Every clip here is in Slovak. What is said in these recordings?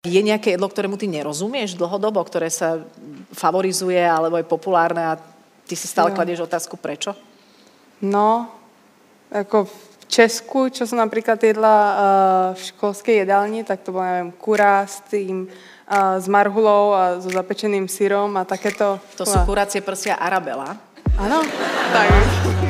Je nejaké jedlo, ktorému ty nerozumieš dlhodobo, ktoré sa favorizuje alebo je populárne a ty si stále kladieš otázku prečo? No, ako v Česku, čo som napríklad jedla uh, v školskej jedálni, tak to bolo, neviem, kurá s tým, uh, s marhulou a so zapečeným syrom a takéto. To sú kurácie prsia Arabela. Áno, tak.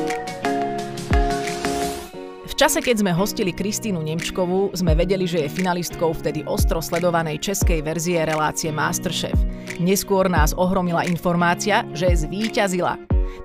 čase, keď sme hostili Kristínu Nemčkovú, sme vedeli, že je finalistkou vtedy ostro sledovanej českej verzie relácie Masterchef. Neskôr nás ohromila informácia, že zvíťazila.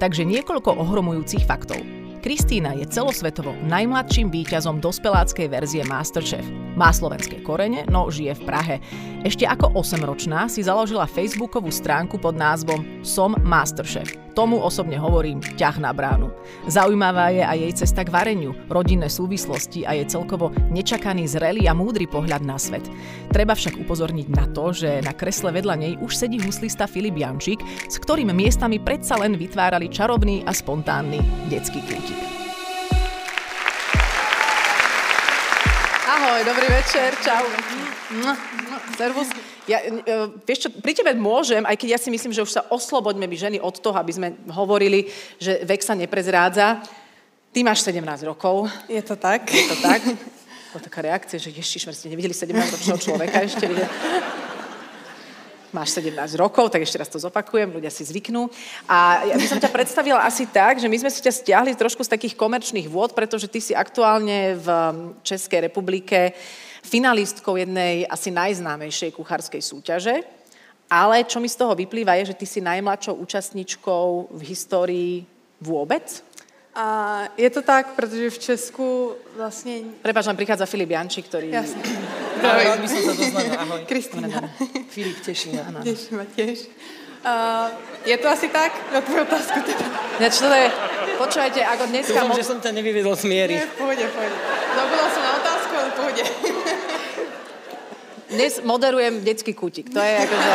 Takže niekoľko ohromujúcich faktov. Kristína je celosvetovo najmladším víťazom dospeláckej verzie Masterchef. Má slovenské korene, no žije v Prahe. Ešte ako 8-ročná si založila facebookovú stránku pod názvom Som Masterchef. Tomu osobne hovorím ťah na bránu. Zaujímavá je aj jej cesta k vareniu, rodinné súvislosti a je celkovo nečakaný zrelý a múdry pohľad na svet. Treba však upozorniť na to, že na kresle vedľa nej už sedí huslista Filip Jančík, s ktorým miestami predsa len vytvárali čarovný a spontánny detský kútik. Ahoj, dobrý večer, čau. Servus. Ja, e, vieš čo, pri tebe môžem, aj keď ja si myslím, že už sa osloboďme my ženy od toho, aby sme hovorili, že vek sa neprezrádza. Ty máš 17 rokov. Je to tak. Je to tak. To taká reakcia, že ježiš, ste nevideli 17-ročného človeka ešte. Videli máš 17 rokov, tak ešte raz to zopakujem, ľudia si zvyknú. A ja by som ťa predstavila asi tak, že my sme si ťa stiahli trošku z takých komerčných vôd, pretože ty si aktuálne v Českej republike finalistkou jednej asi najznámejšej kuchárskej súťaže. Ale čo mi z toho vyplýva je, že ty si najmladšou účastničkou v histórii vôbec. A je to tak, protože v Česku vlastne... Prepač, len prichádza Filip Janči, ktorý... Jasne. Ahoj, by som sa. Ahoj. Kristýna. Filip, teší ma. Teší ma tiež. Uh, je to asi tak? Na tvoju otázku teda. Je? Počúvajte, ako dneska... Dúfam, mo- že som ťa nevyvedol z miery. Nie, v pohode, v pohode. Dobila som na otázku, ale v pohode. Dnes moderujem detský kútik. To je akože...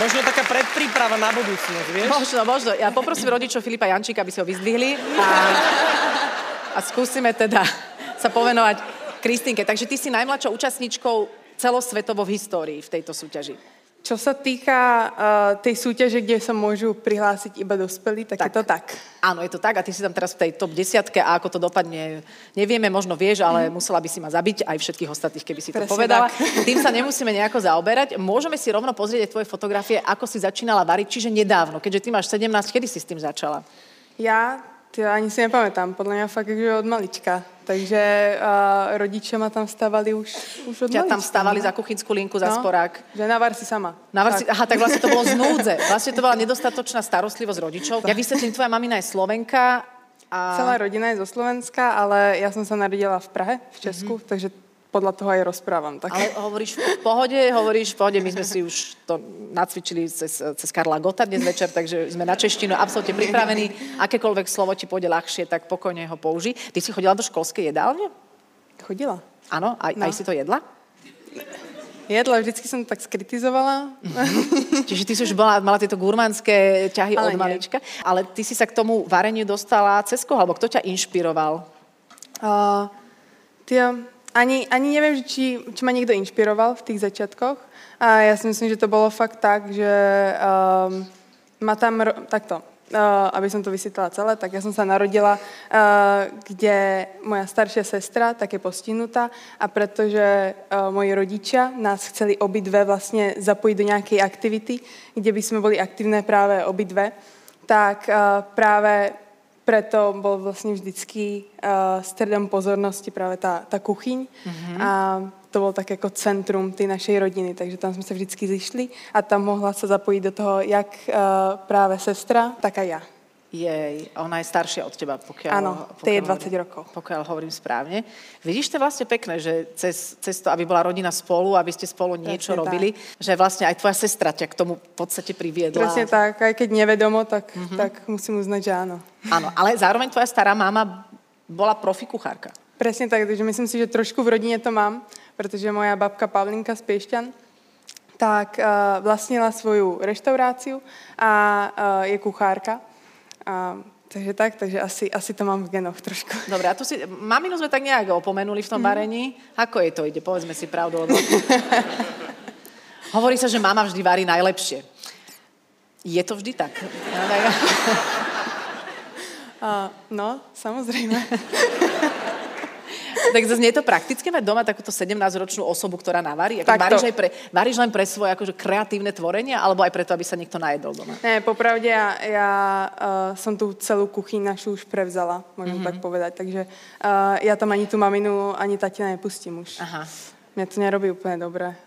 Možno taká predpríprava na budúcnosť, vieš? Možno, možno. Ja poprosím rodičov Filipa Jančíka, aby si ho vyzdvihli a, a skúsime teda sa povenovať Kristínke. Takže ty si najmladšou účastníčkou celosvetovo v histórii v tejto súťaži. Čo sa týka uh, tej súťaže, kde sa môžu prihlásiť iba dospelí, tak, tak je to tak. Áno, je to tak a ty si tam teraz v tej top desiatke a ako to dopadne, nevieme, možno vieš, ale mm. musela by si ma zabiť aj všetkých ostatných, keby si Presne to povedala. Tak. Tým sa nemusíme nejako zaoberať. Môžeme si rovno pozrieť aj tvoje fotografie, ako si začínala variť, čiže nedávno, keďže ty máš 17, kedy si s tým začala? Ja ty ani si nepamätám, podľa mňa fakt že od malička. Takže uh, rodiče ma tam stávali už, už od Ťa tam stávali za kuchynskú linku, za no, sporák. Že navar si sama. Navar si, aha, tak vlastne to bolo z núdze. Vlastne to bola nedostatočná starostlivosť rodičov. Ja vysvetlím, tvoja mamina je Slovenka. A... Celá rodina je zo Slovenska, ale ja som sa narodila v Prahe, v Česku, mm-hmm. takže podľa toho aj rozprávam. Tak. Ale hovoríš v pohode, hovoríš v pohode, my sme si už to nacvičili cez, cez Karla Gota dnes večer, takže sme na češtinu absolútne pripravení. Akékoľvek slovo ti pôjde ľahšie, tak pokojne ho použij. Ty si chodila do školskej jedálne? Chodila. Áno, aj, no. aj si to jedla? Jedla, vždycky som tak skritizovala. Mm-hmm. Čiže ty si už bola, mala tieto gurmánske ťahy ale od nie. malička. Ale ty si sa k tomu vareniu dostala cez koho? Alebo kto ťa inšpiroval? Uh, tia, ani, ani neviem, či, či ma niekto inšpiroval v tých začiatkoch. A ja si myslím, že to bolo fakt tak, že um, ma tam, takto, uh, aby som to vysvetlila celé, tak ja som sa narodila, uh, kde moja staršia sestra, tak je postihnutá a pretože uh, moji rodičia nás chceli obidve vlastne zapojiť do nejakej aktivity, kde by sme boli aktívne práve obidve, tak uh, práve preto bol vlastne vždycky uh, stredom pozornosti práve tá, tá kuchyň mm-hmm. a to bol tak ako centrum tej našej rodiny, takže tam sme sa vždycky zišli a tam mohla sa zapojiť do toho jak uh, práve sestra, tak aj ja. Jej, ona je staršia od teba, pokiaľ... Áno, tej je 20 hovorím, rokov. Pokiaľ hovorím správne. Vidíš, to je vlastne pekné, že cez, cez to, aby bola rodina spolu, aby ste spolu niečo Presne robili, tak. že vlastne aj tvoja sestra ťa k tomu v podstate priviedla. Presne tak, aj keď nevedomo, tak, mm-hmm. tak musím uznať, že áno. Áno, ale zároveň tvoja stará mama bola profi kuchárka. Presne tak, takže myslím si, že trošku v rodine to mám, pretože moja babka Pavlinka z Piešťan tak uh, vlastnila svoju reštauráciu a uh, je kuchárka. Uh, Takže tak, takže asi, asi to mám v genoch trošku. Dobre, a tu si, maminu sme tak nejak opomenuli v tom mm. varení. Ako je to ide? Povedzme si pravdu. Lebo... Hovorí sa, že mama vždy varí najlepšie. Je to vždy tak? uh, no, samozrejme. tak zase nie je to praktické mať doma takúto 17-ročnú osobu, ktorá navarí? Ako varíš, aj pre, varíš len pre svoje akože kreatívne tvorenie, alebo aj preto, aby sa niekto najedol doma? Ne, popravde ja, ja uh, som tú celú kuchyň našu už prevzala, môžem mm-hmm. tak povedať. Takže uh, ja tam ani tú maminu, ani tatina nepustím už. Aha. Mňa to nerobí úplne dobre.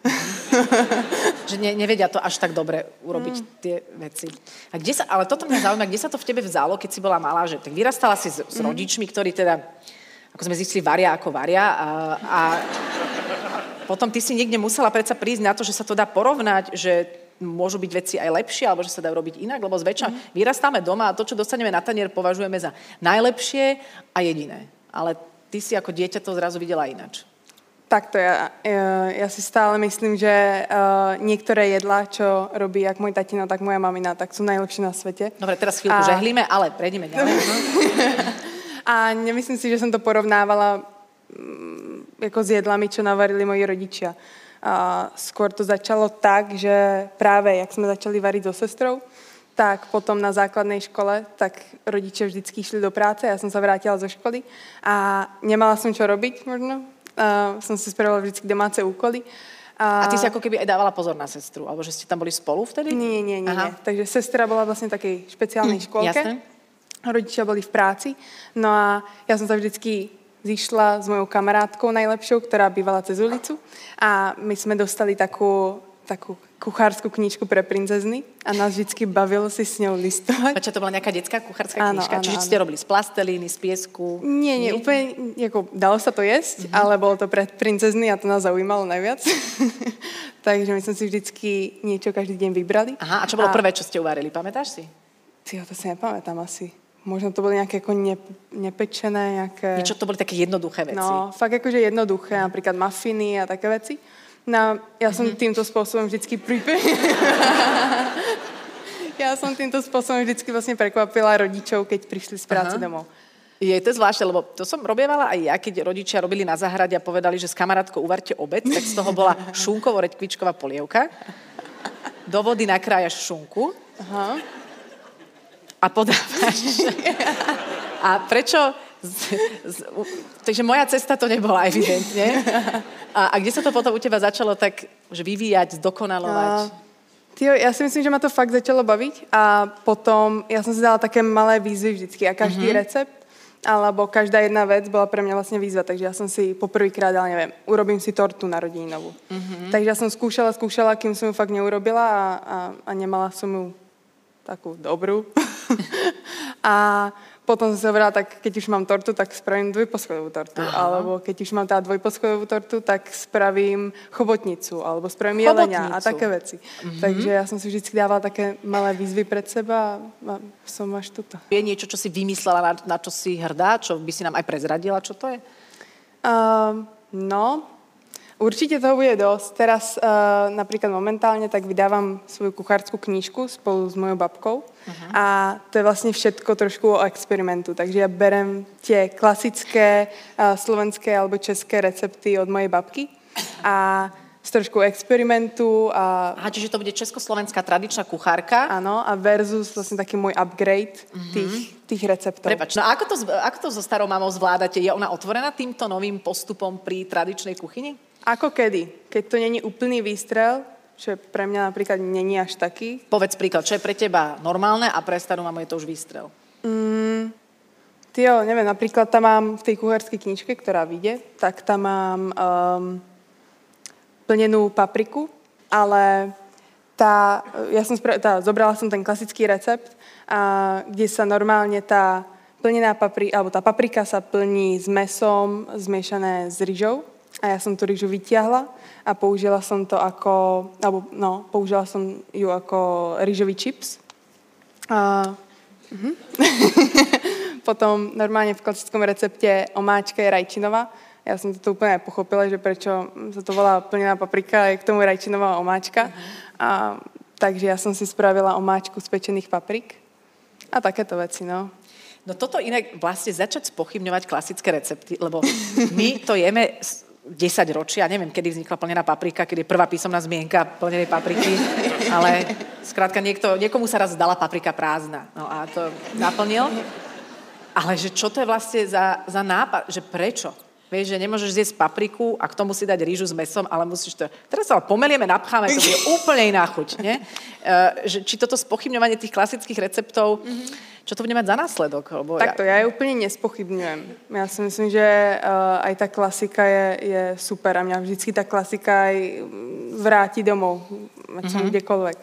že ne, nevedia to až tak dobre urobiť mm. tie veci. A kde sa, ale toto mňa zaujíma, kde sa to v tebe vzalo, keď si bola malá, že tak vyrastala si s, s mm. rodičmi, ktorí teda ako sme zistili, varia ako varia. A, a potom ty si niekde musela predsa prísť na to, že sa to dá porovnať, že môžu byť veci aj lepšie, alebo že sa dajú robiť inak, lebo zväčša mm. vyrastáme doma a to, čo dostaneme na tanier, považujeme za najlepšie a jediné. Ale ty si ako dieťa to zrazu videla inač. Takto ja, ja, si stále myslím, že uh, niektoré jedlá, čo robí jak môj tatino, tak moja mamina, tak sú najlepšie na svete. Dobre, teraz chvíľku a... žehlíme, ale prejdeme ďalej. A nemyslím si, že som to porovnávala mm, ako s jedlami, čo navarili moji rodičia. A skôr to začalo tak, že práve, jak sme začali variť so sestrou, tak potom na základnej škole, tak rodičia vždycky išli do práce, ja som sa vrátila zo školy a nemala som čo robiť možno. A som si spravila vždy domáce úkoly. A... a ty si ako keby aj dávala pozor na sestru, alebo že ste tam boli spolu vtedy? Nie, nie, nie. nie. Takže sestra bola vlastne v takej špeciálnej mm, škôlke. Jasne rodičia boli v práci. No a ja som sa vždycky zišla s mojou kamarátkou najlepšou, ktorá bývala cez ulicu a my sme dostali takú, takú kuchárskú knižku pre princezny a nás vždycky bavilo si s ňou listovať. A čo to bola nejaká detská kuchárska áno, knižka? Áno, Čiže áno. ste robili z plastelíny, z piesku? Nie, nie, nie? úplne, ako, dalo sa to jesť, uh-huh. ale bolo to pre princezny a to nás zaujímalo najviac. Takže my sme si vždycky niečo každý deň vybrali. Aha, a čo bolo a... prvé, čo ste uvarili, pamätáš si? Ty, to si nepamätám asi. Možno to boli nejaké ako ne, nepečené, nejaké... Niečo to boli také jednoduché veci. No, fakt akože jednoduché, napríklad mafiny a také veci. No, ja som mm-hmm. týmto spôsobom vždycky pripe... ja som týmto spôsobom vždycky vlastne prekvapila rodičov, keď prišli z práce Aha. domov. Je to zvláštne, lebo to som robievala aj ja, keď rodičia robili na záhrade a povedali, že s kamarátkou uvarte obed, tak z toho bola šunkovo-reďkvičková polievka. Do vody nakrájaš šunku. Aha a podávaš. a prečo... Z, z, takže moja cesta to nebola evidentne. A, a kde sa to potom u teba začalo tak že vyvíjať, zdokonalovať? Tyjo, ja si myslím, že ma to fakt začalo baviť a potom ja som si dala také malé výzvy vždycky a každý mm-hmm. recept alebo každá jedna vec bola pre mňa vlastne výzva, takže ja som si poprvýkrát dala, neviem, urobím si tortu na rodininovú. Mm-hmm. Takže ja som skúšala, skúšala, kým som ju fakt neurobila a, a, a nemala som ju takú dobrú. a potom som si hovorila, tak keď už mám tortu, tak spravím dvojposchodovú tortu. Aha. Alebo keď už mám teda dvojposchodovú tortu, tak spravím chobotnicu, alebo spravím jelenia a také veci. Mm-hmm. Takže ja som si vždy dávala také malé výzvy pred seba a som až tuto. Je niečo, čo si vymyslela, na, na čo si hrdá, čo by si nám aj prezradila, čo to je? Uh, no, Určite toho bude dosť. Teraz uh, napríklad momentálne tak vydávam svoju kuchárskú knižku spolu s mojou babkou uh-huh. a to je vlastne všetko trošku o experimentu. Takže ja berem tie klasické uh, slovenské alebo české recepty od mojej babky a z trošku experimentu. A... Aha, čiže to bude československá tradičná kuchárka. Áno, a versus vlastne taký môj upgrade uh-huh. tých, tých receptov. Prepač, no ako to, ako to so starou mamou zvládate? Je ona otvorená týmto novým postupom pri tradičnej kuchyni? Ako kedy? Keď to není úplný výstrel, čo pre mňa napríklad není až taký. Povedz príklad, čo je pre teba normálne a pre starú mamu je to už výstrel? Mm, tyjo, neviem, napríklad tam mám v tej kuchárskej knižke, ktorá vyjde, tak tam mám um, plnenú papriku, ale tá, ja som spra- tá, zobrala som ten klasický recept, a, kde sa normálne tá plnená paprika, alebo tá paprika sa plní s mesom zmiešané s rýžou a ja som tú rýžu vytiahla a použila som to ako, alebo no, použila som ju ako rýžový chips. A, uh-huh. Potom normálne v klasickom recepte omáčka je rajčinová. Ja som to úplne pochopila, že prečo sa to volá plnená paprika, je k tomu rajčinová omáčka. Uh-huh. A, takže ja som si spravila omáčku z pečených paprik a takéto veci, no. No toto inak vlastne začať spochybňovať klasické recepty, lebo my to jeme 10 ročia, neviem, kedy vznikla plnená paprika, kedy je prvá písomná zmienka plnenej papriky, ale skrátka niekto, niekomu sa raz zdala paprika prázdna. No a to naplnil. Ale že čo to je vlastne za, za nápad, že prečo? Vieš, že nemôžeš zjesť papriku a k tomu si dať rýžu s mesom, ale musíš to... Teraz sa pomelieme, napcháme, to je úplne iná chuť, nie? Uh, že, či toto spochybňovanie tých klasických receptov, mm-hmm. čo to bude mať za následok? Lebo Takto, ja... ja ju úplne nespochybňujem. Ja si myslím, že uh, aj tá klasika je, je super a mňa vždycky tá klasika aj vráti domov, mm-hmm. kdekoľvek.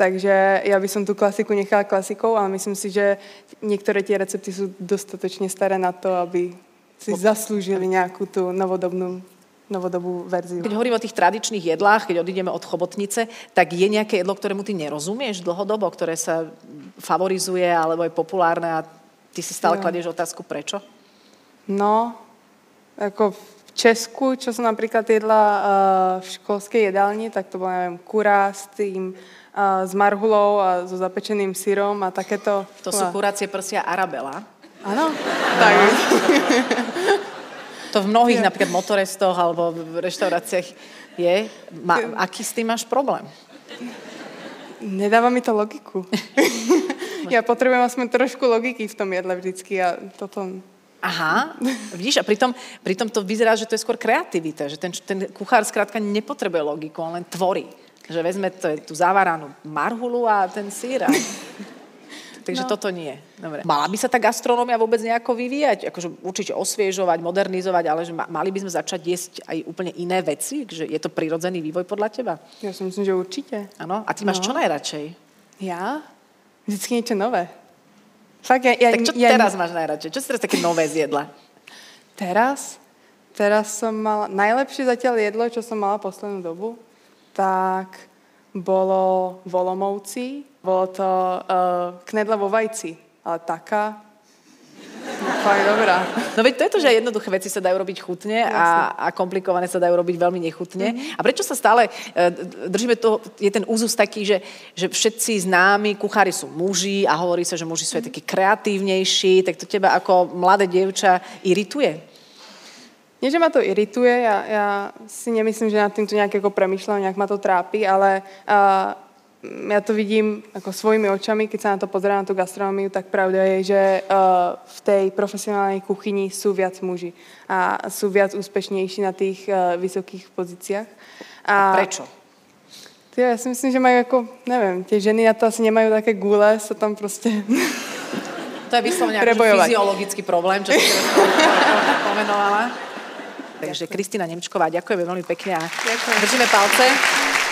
Takže ja by som tú klasiku nechala klasikou, ale myslím si, že niektoré tie recepty sú dostatočne staré na to, aby si zaslúžili nejakú tú novodobnú novodobú verziu. Keď hovorím o tých tradičných jedlách, keď odídeme od chobotnice, tak je nejaké jedlo, ktorému ty nerozumieš dlhodobo, ktoré sa favorizuje alebo je populárne a ty si stále no. kladieš otázku prečo? No, ako v Česku, čo som napríklad jedla uh, v školskej jedálni, tak to bolo, neviem, kurá s tým a s marhulou a so zapečeným syrom a takéto. To sú kurácie prsia Arabela. Áno, tak. to v mnohých napríklad motorestoch alebo v reštauráciách je. Ma, aký s tým máš problém? Nedáva mi to logiku. ja potrebujem aspoň trošku logiky v tom jedle vždycky a toto... Aha, vidíš, a pritom, pritom to vyzerá, že to je skôr kreativita, že ten, ten kuchár skrátka nepotrebuje logiku, on len tvorí že vezme to, tú zavaranú marhulu a ten sír. Takže no. toto nie. Dobre. Mala by sa tá gastronómia vôbec nejako vyvíjať? Akože určite osviežovať, modernizovať, ale že mali by sme začať jesť aj úplne iné veci? Že je to prirodzený vývoj podľa teba? Ja si myslím, že určite. Áno? A ty máš no. čo najradšej? Ja? Vždycky niečo nové. Fakt, ja, ja, tak čo ja, teraz máš najradšej? Čo si teraz také nové zjedla? Teraz? Teraz som mala... Najlepšie zatiaľ jedlo, čo som mala poslednú dobu, tak bolo v Olomovci, bolo to uh, knedla vo vajci, ale taká, fakt dobrá. No veď to je to, že jednoduché veci sa dajú robiť chutne a, a komplikované sa dajú robiť veľmi nechutne. Mm-hmm. A prečo sa stále uh, držíme to, je ten úzus taký, že, že všetci známi kuchári sú muži a hovorí sa, že muži sú aj takí kreatívnejší, tak to teba ako mladé dievča irituje? Nie, že ma to irituje, ja, ja si nemyslím, že nad týmto nejak ako premyšľam, nejak ma to trápi, ale uh, ja to vidím ako svojimi očami, keď sa na to pozerám, na tú gastronómiu, tak pravda je, že uh, v tej profesionálnej kuchyni sú viac muži a sú viac úspešnejší na tých uh, vysokých pozíciách. A, a prečo? Ja si myslím, že majú ako, neviem, tie ženy na to asi nemajú také gule, sa tam proste... To je vyslovene fyziologický problém, čo si teraz pomenovala. Takže Kristýna Nemčková, ďakujeme veľmi pekne a držíme palce.